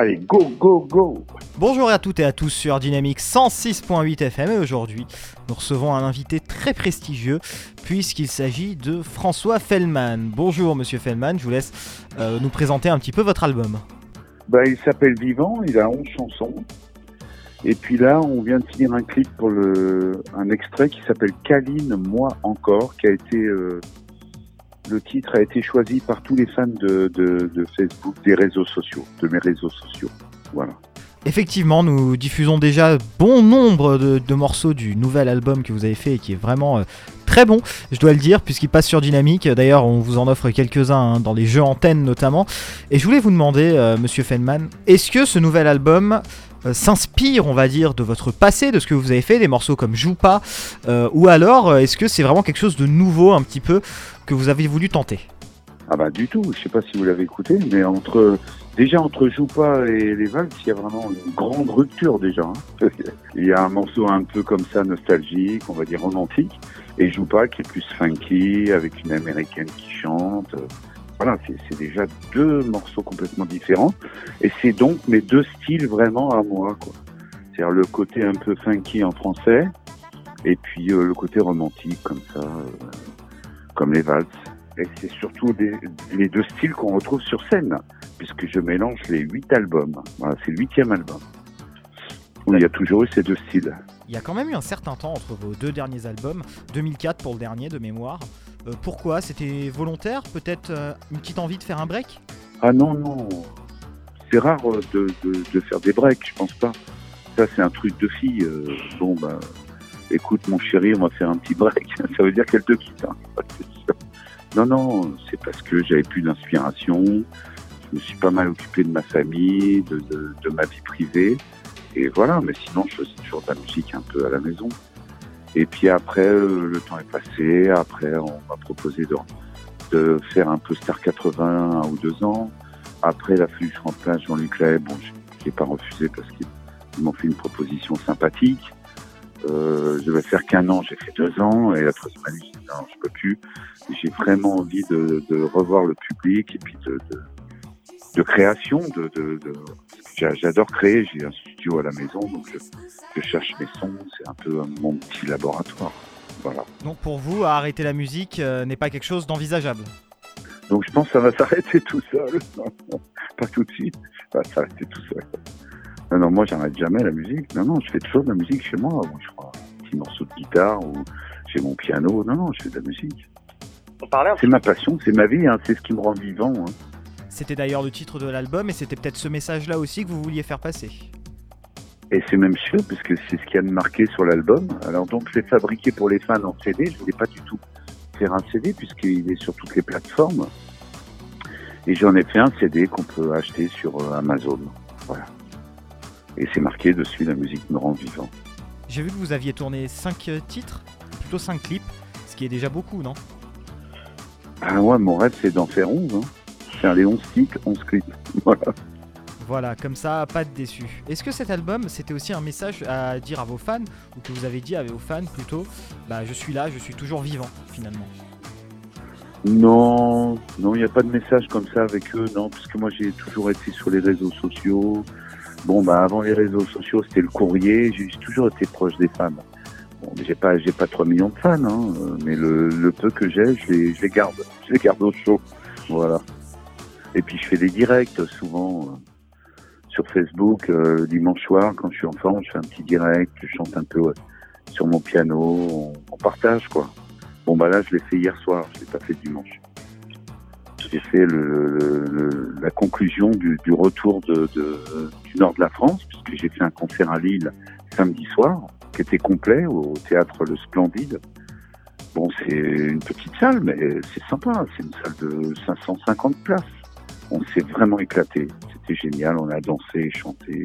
Allez, go, go, go Bonjour à toutes et à tous sur Dynamique 106.8 FM et aujourd'hui nous recevons un invité très prestigieux puisqu'il s'agit de François Fellman. Bonjour monsieur Fellman, je vous laisse euh, nous présenter un petit peu votre album. bah, Il s'appelle Vivant, il a 11 chansons. Et puis là, on vient de finir un clip pour le, un extrait qui s'appelle Caline, moi encore, qui a été euh, le titre a été choisi par tous les fans de, Facebook, des réseaux sociaux, de mes réseaux sociaux. Voilà. Effectivement, nous diffusons déjà bon nombre de, morceaux du nouvel album que vous avez fait et qui est vraiment euh, très bon, je dois le dire, puisqu'il passe sur Dynamique. D'ailleurs, on vous en offre quelques-uns hein, dans les jeux antennes notamment. Et je voulais vous demander, euh, monsieur Fenman, est-ce que ce nouvel album euh, s'inspire, on va dire, de votre passé, de ce que vous avez fait, des morceaux comme Joue pas, euh, ou alors est-ce que c'est vraiment quelque chose de nouveau un petit peu que vous avez voulu tenter? Ah bah du tout, je sais pas si vous l'avez écouté, mais entre déjà entre Joue pas et les valses, il y a vraiment une grande rupture déjà. Hein. il y a un morceau un peu comme ça nostalgique, on va dire romantique, et Joue pas qui est plus funky avec une américaine qui chante voilà, c'est déjà deux morceaux complètement différents. Et c'est donc mes deux styles vraiment à moi, quoi. C'est-à-dire le côté un peu funky en français, et puis euh, le côté romantique comme ça, euh, comme les valses. Et c'est surtout les deux styles qu'on retrouve sur scène, puisque je mélange les huit albums. Voilà, c'est le huitième album. Où il y a toujours eu ces deux styles. Il y a quand même eu un certain temps entre vos deux derniers albums, 2004 pour le dernier de mémoire. Euh, pourquoi? C'était volontaire? Peut-être euh, une petite envie de faire un break? Ah non, non. C'est rare euh, de, faire des breaks, je pense pas. Ça, c'est un truc de fille. Bon, bah, écoute, mon chéri, on va faire un petit break. Ça veut dire qu'elle te quitte. Hein. Non, non, c'est parce que j'avais plus d'inspiration. Je me suis pas mal occupé de ma famille, de, de, de ma vie privée. Et voilà, mais sinon, je faisais toujours de la musique un peu à la maison. Et puis après, euh, le temps est passé. Après, on m'a proposé de, faire un peu Star 80 un ou deux ans. Après, il a fallu que je remplace Jean-Luc Lahaye. Bon, je n'ai pas refusé parce qu'ils m'ont fait une proposition sympathique. Euh, je vais faire qu'un an, j'ai fait deux ans. Et la troisième année, j'ai dit non, je peux plus. J'ai vraiment envie de, revoir le public et puis de, de création, de, de, de j'adore créer, j'ai un studio à la maison, donc je, je cherche mes sons, c'est un peu mon petit laboratoire. Voilà. Donc pour vous, arrêter la musique euh, n'est pas quelque chose d'envisageable? Donc je pense que ça va s'arrêter tout seul. pas tout de suite, ça va s'arrêter tout seul. Non, non, moi j'arrête jamais la musique. Non, non, je fais toujours de la musique chez moi. Je crois un petit morceau de guitare ou j'ai mon piano. Non, non, je fais de la musique. C'est ma passion, c'est ma vie, hein, c'est ce qui me rend vivant. Hein. C'était d'ailleurs le titre de l'album et c'était peut-être ce message-là aussi que vous vouliez faire passer. Et c'est même sûr, puisque c'est ce qui a marqué sur l'album. Alors donc, je l'ai fabriqué pour les fans en CD. Je voulais pas du tout faire un CD, puisqu'il est sur toutes les plateformes. Et j'en ai fait un CD qu'on peut acheter sur Amazon. Voilà. Et c'est marqué dessus, la musique me rend vivant. J'ai vu que vous aviez tourné 5 titres, plutôt 5 clips, ce qui est déjà beaucoup, non? Ah ouais, mon rêve, c'est d'en faire 11. Hein faire les 11 titres, 11 clips. Voilà. Voilà, comme ça, pas de déçu. Est-ce que cet album, c'était aussi un message à dire à vos fans, ou que vous avez dit à vos fans plutôt, bah je suis là, je suis toujours vivant, finalement? Non, non, il n'y a pas de message comme ça avec eux, non, parce que moi j'ai toujours été sur les réseaux sociaux. Bon, bah avant les réseaux sociaux, c'était le courrier, j'ai toujours été proche des fans. Bon, j'ai pas, j'ai pas 3 millions de fans, hein, mais le, le peu que j'ai, je les, je les garde, je les garde au chaud. Voilà. Et puis je fais des directs souvent euh, sur Facebook euh, dimanche soir quand je suis en forme, je fais un petit direct, je chante un peu ouais, sur mon piano, on, partage quoi. Bon bah là je l'ai fait hier soir, je l'ai pas fait dimanche. J'ai fait la conclusion du, retour du nord de la France puisque j'ai fait un concert à Lille samedi soir qui était complet au théâtre Le Splendide. Bon, c'est une petite salle, mais c'est sympa. C'est une salle de 550 places on s'est vraiment éclaté. C'était génial, on a dansé, chanté.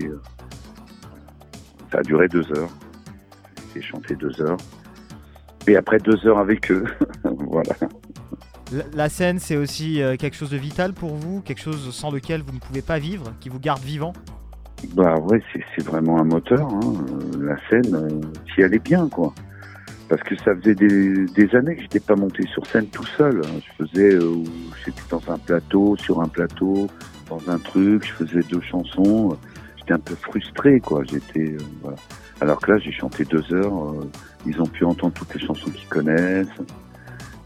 Ça a duré deux heures. J'ai chanté deux heures. Et après deux heures avec eux, voilà. La scène, c'est aussi euh, quelque chose de vital pour vous, quelque chose sans lequel vous ne pouvez pas vivre, qui vous garde vivant? Bah ouais, c'est vraiment un moteur. Hein. La scène, euh, si elle est bien, quoi parce que ça faisait des, des années que j'étais pas monté sur scène tout seul. Je faisais, euh, j'étais dans un plateau, sur un plateau, dans un truc, je faisais deux chansons, j'étais un peu frustré, quoi. J'étais, voilà. Alors que là, j'ai chanté deux heures, ils ont pu entendre toutes les chansons qu'ils connaissent.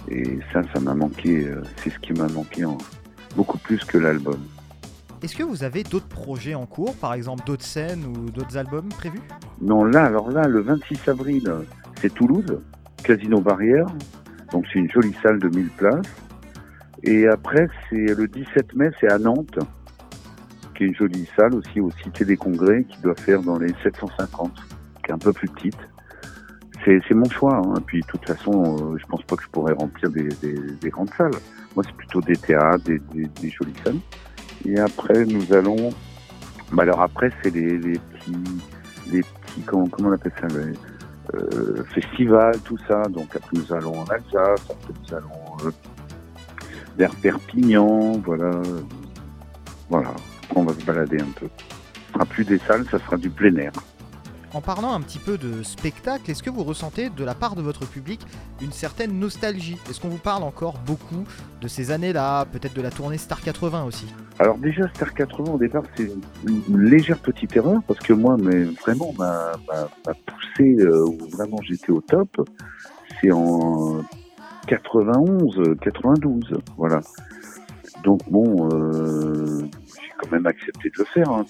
Et ça, ça m'a manqué, c'est ce qui m'a manqué en, beaucoup plus que l'album. Est-ce que vous avez d'autres projets en cours, par exemple d'autres scènes ou d'autres albums prévus? Non, là, alors là, le 26 avril, c'est Toulouse, Casino Barrière. Donc c'est une jolie salle de 1000 places. Et après, c'est le 17 mai, c'est à Nantes, qui est une jolie salle aussi au Cité des Congrès, qui doit faire dans les 750, qui est un peu plus petite. C'est mon choix. Hein. Puis de toute façon, euh, je pense pas que je pourrais remplir des, grandes salles. Moi, c'est plutôt des théâtres, des, jolies salles. Et après, nous allons. Bah alors après, c'est les, petits, les petits, comment, comment on appelle ça, euh, festivals, tout ça. Donc après, nous allons en Alsace. Après, nous allons euh, vers Perpignan, voilà, voilà. On va se balader un peu. Ce sera plus des salles, ça sera du plein air. En parlant un petit peu de spectacle, est-ce que vous ressentez de la part de votre public une certaine nostalgie? Est-ce qu'on vous parle encore beaucoup de ces années-là, peut-être de la tournée Star 80 aussi? Alors déjà Star 80 au départ c'est une légère petite erreur parce que moi mais vraiment m'a poussé euh, où vraiment j'étais au top, c'est en 91, 92, voilà. Donc bon, euh, j'ai quand même accepté de le faire. Hein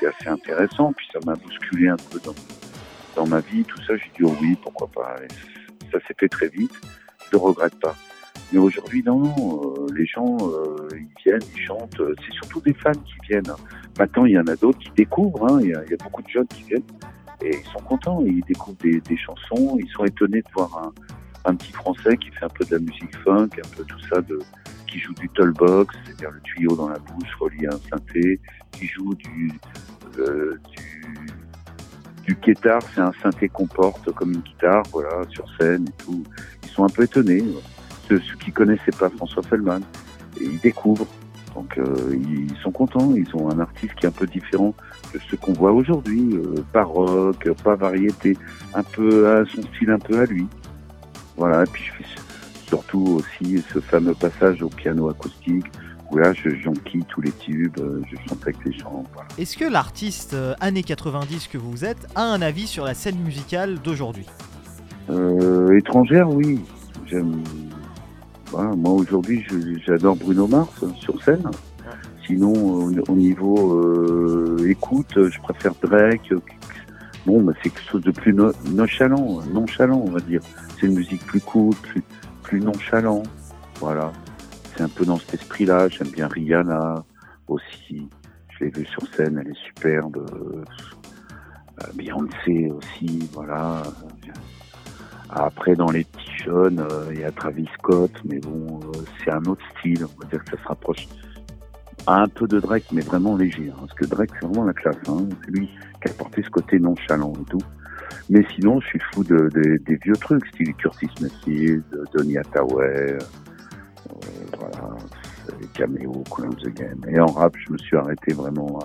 c'était assez intéressant. Puis ça m'a bousculé un peu dans, dans ma vie, tout ça. J'ai dit oh oui, pourquoi pas. ça s'est fait très vite. Je ne regrette pas. Mais aujourd'hui, non, euh, les gens, euh, ils viennent, ils chantent. C'est surtout des fans qui viennent. Maintenant, il y en a d'autres qui découvrent. Hein. Il, y a, beaucoup de jeunes qui viennent et ils sont contents. Ils découvrent des, chansons. Ils sont étonnés de voir un, un, petit Français qui fait un peu de la musique funk, un peu tout ça, de, qui joue du tollbox, c'est-à-dire le tuyau dans la bouche relié à un synthé, qui joue du, euh, du, du c'est un synthé qu'on porte comme une guitare, voilà, sur scène et tout. Ils sont un peu étonnés, ceux, ceux qui connaissaient pas François Fellman, et ils découvrent. Donc euh, ils sont contents, ils ont un artiste qui est un peu différent de ce qu'on voit aujourd'hui, euh, pas rock, pas variété, un peu à son style un peu à lui. Voilà, et puis surtout aussi ce fameux passage au piano acoustique là je jonquille tous les tubes, euh, je chante avec les gens. Est-ce que l'artiste euh, années 90 que vous êtes a un avis sur la scène musicale d'aujourd'hui? Euh, Étrangère, oui. J'aime. moi aujourd'hui j'adore Bruno Mars hein, sur scène. Sinon au, niveau écoute, je préfère Drake. Bon, bah, c'est quelque chose de plus nonchalant, nonchalant, on va dire. C'est une musique plus cool, plus, plus nonchalant. Voilà. Un peu dans cet esprit-là. J'aime bien Rihanna aussi. Je l'ai vue sur scène, elle est superbe. Euh, Beyoncé aussi, voilà. Après, dans les petits jeunes, euh, il y a Travis Scott, mais bon, euh, c'est un autre style. On va dire que ça se rapproche un peu de Drake, mais vraiment léger. Hein, parce que Drake, c'est vraiment la classe. Hein. C'est lui qui a porté ce côté nonchalant et tout. Mais sinon, je suis fou de, des vieux trucs, style Curtis Mayfield, Donny Hathaway, Cameo, Clowns Again. Et en rap, je me suis arrêté vraiment.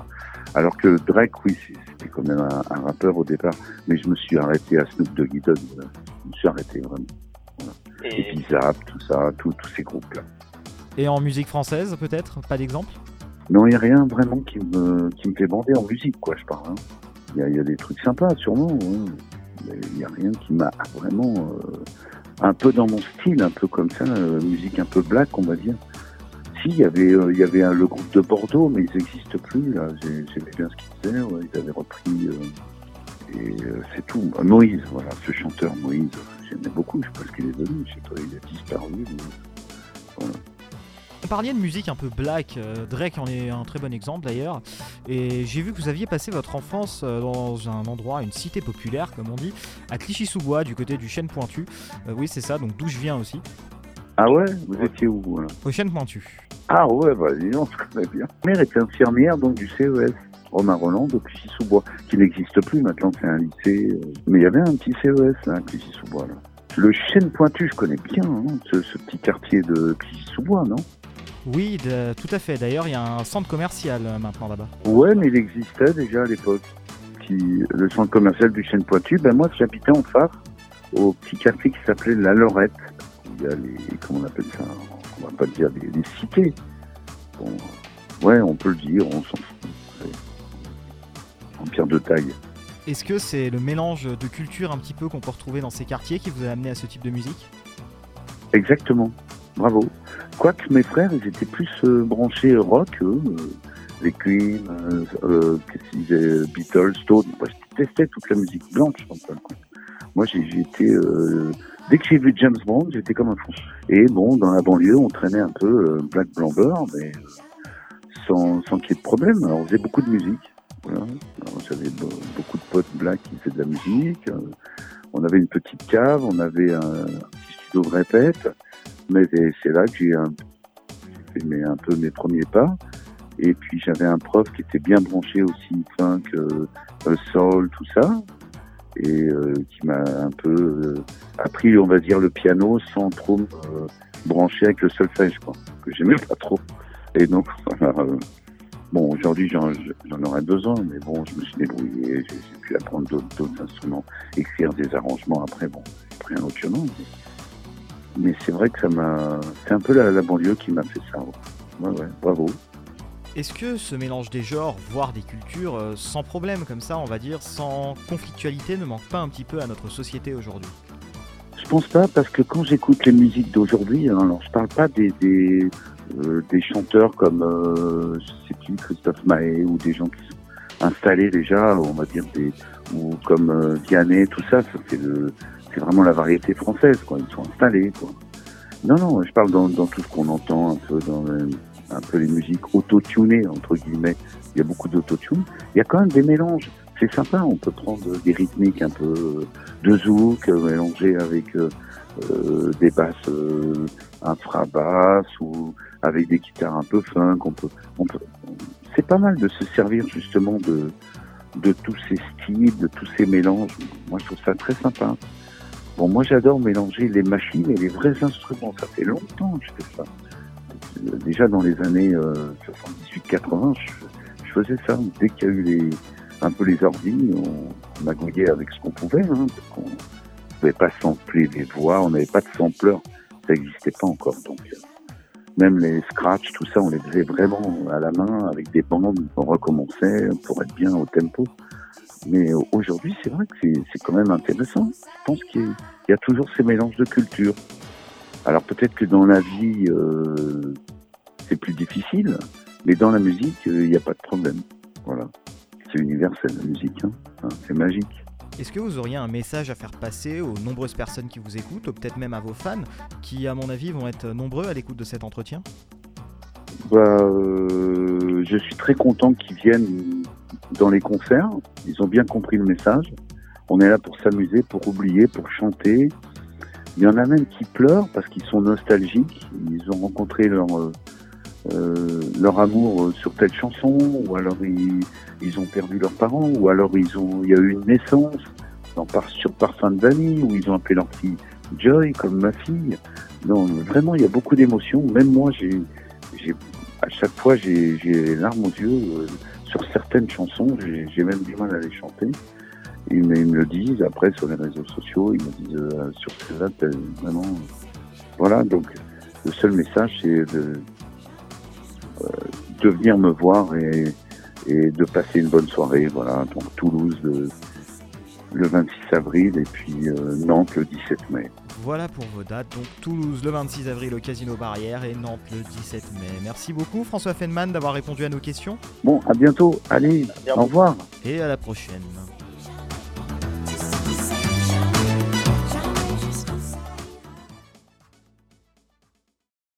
Alors que Drake, oui, c'était quand même un, rappeur au départ, mais je me suis arrêté à Snoop Doggy Dogg. Je me suis arrêté vraiment. Et, puis Zap, tout ça, tous ces groupes-là. Et en musique française, peut-être Pas d'exemple? Non, il n'y a rien vraiment qui me, qui me fait bander en musique, quoi, je parle. Hein. Il y, a des trucs sympas, sûrement. Hein. Il n'y a rien qui m'a vraiment euh, un peu dans mon style, un peu comme ça, euh, musique un peu black, on va dire. Il y avait, euh, il y avait le groupe de Bordeaux, mais ils n'existent plus. Là, j'aimais bien ce qu'ils faisaient. ils avaient repris. et c'est tout. Moïse, voilà, ce chanteur Moïse, j'aimais beaucoup. Je sais pas ce qu'il est devenu. Je sais pas, il a disparu. voilà. On parlait de musique un peu black, euh, Drake en est un très bon exemple d'ailleurs. Et j'ai vu que vous aviez passé votre enfance euh, dans un endroit, une cité populaire comme on dit, à Clichy-sous-Bois, du côté du Chêne Pointu. Euh, oui, c'est ça, donc d'où je viens aussi. Ah ouais Vous étiez où Au Chêne Pointu. Ah ouais, bah dis donc, je connais bien. Ma mère était infirmière donc du CES. Romain Roland de Clichy-sous-Bois, qui n'existe plus maintenant, c'est un lycée. Mais il y avait un petit CES là, à Clichy-sous-Bois. Le Chêne Pointu, je connais bien, hein, ce, ce, petit quartier de Clichy-sous-Bois, non? Oui, tout à fait. D'ailleurs, il y a un centre commercial euh, maintenant là-bas. Ouais, mais il existait déjà à l'époque. Le centre commercial du Chêne Pointu, ben moi j'habitais en face, au petit quartier qui s'appelait La Lorette. Il y a les, comment on appelle ça On va pas dire les, cités. Bon, Ouais, on peut le dire, on s'en fout. Ouais. En pierre de taille. Est-ce que c'est le mélange de culture un petit peu qu'on peut retrouver dans ces quartiers qui vous a amené à ce type de musique? Exactement. Bravo. Quoique mes frères, ils étaient plus euh, branchés rock, eux. euh, les Queen, euh, euh, qu'est-ce qu'ils disaient, Beatles, Stone. Moi, je détestais toute la musique blanche, en compte. Moi, été... euh, dès que j'ai vu James Bond, j'étais comme un fou. Et bon, dans la banlieue, on traînait un peu euh, Black Blamber, mais euh, sans, sans qu'il y ait de problème. Alors, on faisait beaucoup de musique. Voilà. J'avais be- beaucoup de potes blacks qui faisaient de la musique. Euh, on avait une petite cave, on avait un, petit studio de répète. Mais c'est là que j'ai fait mes- un peu mes premiers pas. Et puis j'avais un prof qui était bien branché aussi funk, euh, euh, soul, tout ça, et euh, qui m'a un peu euh, appris, on va dire, le piano sans trop me euh, brancher avec le solfège, quoi, que j'aimais pas trop. Et donc, voilà, bon, aujourd'hui j'en j'en aurais besoin, mais bon, je me suis débrouillé, j'ai pu apprendre d'autres instruments, écrire des arrangements après, bon, j'ai pris un autre chemin. Mais, mais c'est vrai que ça m'a, c'est un peu la, la banlieue qui m'a fait ça. Ouais, ouais, bravo. Est-ce que ce mélange des genres, voire des cultures, euh, sans problème comme ça, on va dire, sans conflictualité, ne manque pas un petit peu à notre société aujourd'hui? Je pense pas parce que quand j'écoute les musiques d'aujourd'hui, hein, alors je parle pas des euh, chanteurs comme euh, Christophe Maé ou des gens qui sont installés déjà, on va dire des ou comme euh, Vianney, tout ça, c'est vraiment la variété française quoi, ils sont installés quoi. Non non, je parle dans, dans tout ce qu'on entend un peu dans un peu les musiques auto-tunées entre guillemets. Il y a beaucoup d'autotune. Il y a quand même des mélanges. C'est sympa, on peut prendre des rythmiques un peu euh, de zouk euh, mélangés avec euh, des basses euh, infrabasses ou avec des guitares un peu funk. On peut, c'est pas mal de se servir justement de de tous ces styles, de tous ces mélanges. Moi, je trouve ça très sympa. Bon, moi, j'adore mélanger les machines et les vrais instruments. Ça fait longtemps que je fais ça. Euh, Déjà dans les années euh, 78-80, je, je faisais ça. Dès qu'il y a eu les, un peu les ordi, on magouillait avec ce qu'on pouvait. Hein, parce qu'on pouvait pas sampler des voix, on n'avait pas de sampleur, ça n'existait pas encore. Donc euh, même les scratchs, tout ça, on les faisait vraiment à la main avec des bandes. On recommençait pour être bien au tempo. Mais euh, aujourd'hui, c'est vrai que c'est quand même intéressant. Je pense qu'il y a toujours ces mélanges de cultures. Alors peut-être que dans la vie, euh, c'est plus difficile, mais dans la musique, euh, il n'y a pas de problème. Voilà. C'est universel, la musique. hein. C'est magique. Est-ce que vous auriez un message à faire passer aux nombreuses personnes qui vous écoutent, ou peut-être même à vos fans, qui à mon avis vont être nombreux à l'écoute de cet entretien? Bah, euh, je suis très content qu'ils viennent dans les concerts. Ils ont bien compris le message. On est là pour s'amuser, pour oublier, pour chanter. Il y en a même qui pleurent parce qu'ils sont nostalgiques. Ils ont rencontré leur euh, euh, leur amour euh, sur telle chanson, ou alors ils, ils ont perdu leurs parents, ou alors ils ont il y a eu une naissance dans, par, sur Parfum de Vanille, où ils ont appelé leur fille Joy comme ma fille. Non, vraiment, il y a beaucoup d'émotions. Même moi, j'ai à chaque fois j'ai j'ai larmes aux yeux euh, sur certaines chansons j'ai même du mal à les chanter ils me, ils me le disent après sur les réseaux sociaux ils me disent euh, sur celle-là t'as vraiment voilà donc le seul message c'est de euh, de venir me voir et et de passer une bonne soirée voilà donc Toulouse le, le 26 avril et puis euh, Nantes le 17 mai. Voilà pour vos dates, donc Toulouse le 26 avril au Casino Barrière et Nantes le 17 mai. Merci beaucoup François Feynman d'avoir répondu à nos questions. Bon à bientôt. Allez au revoir. Et à la prochaine.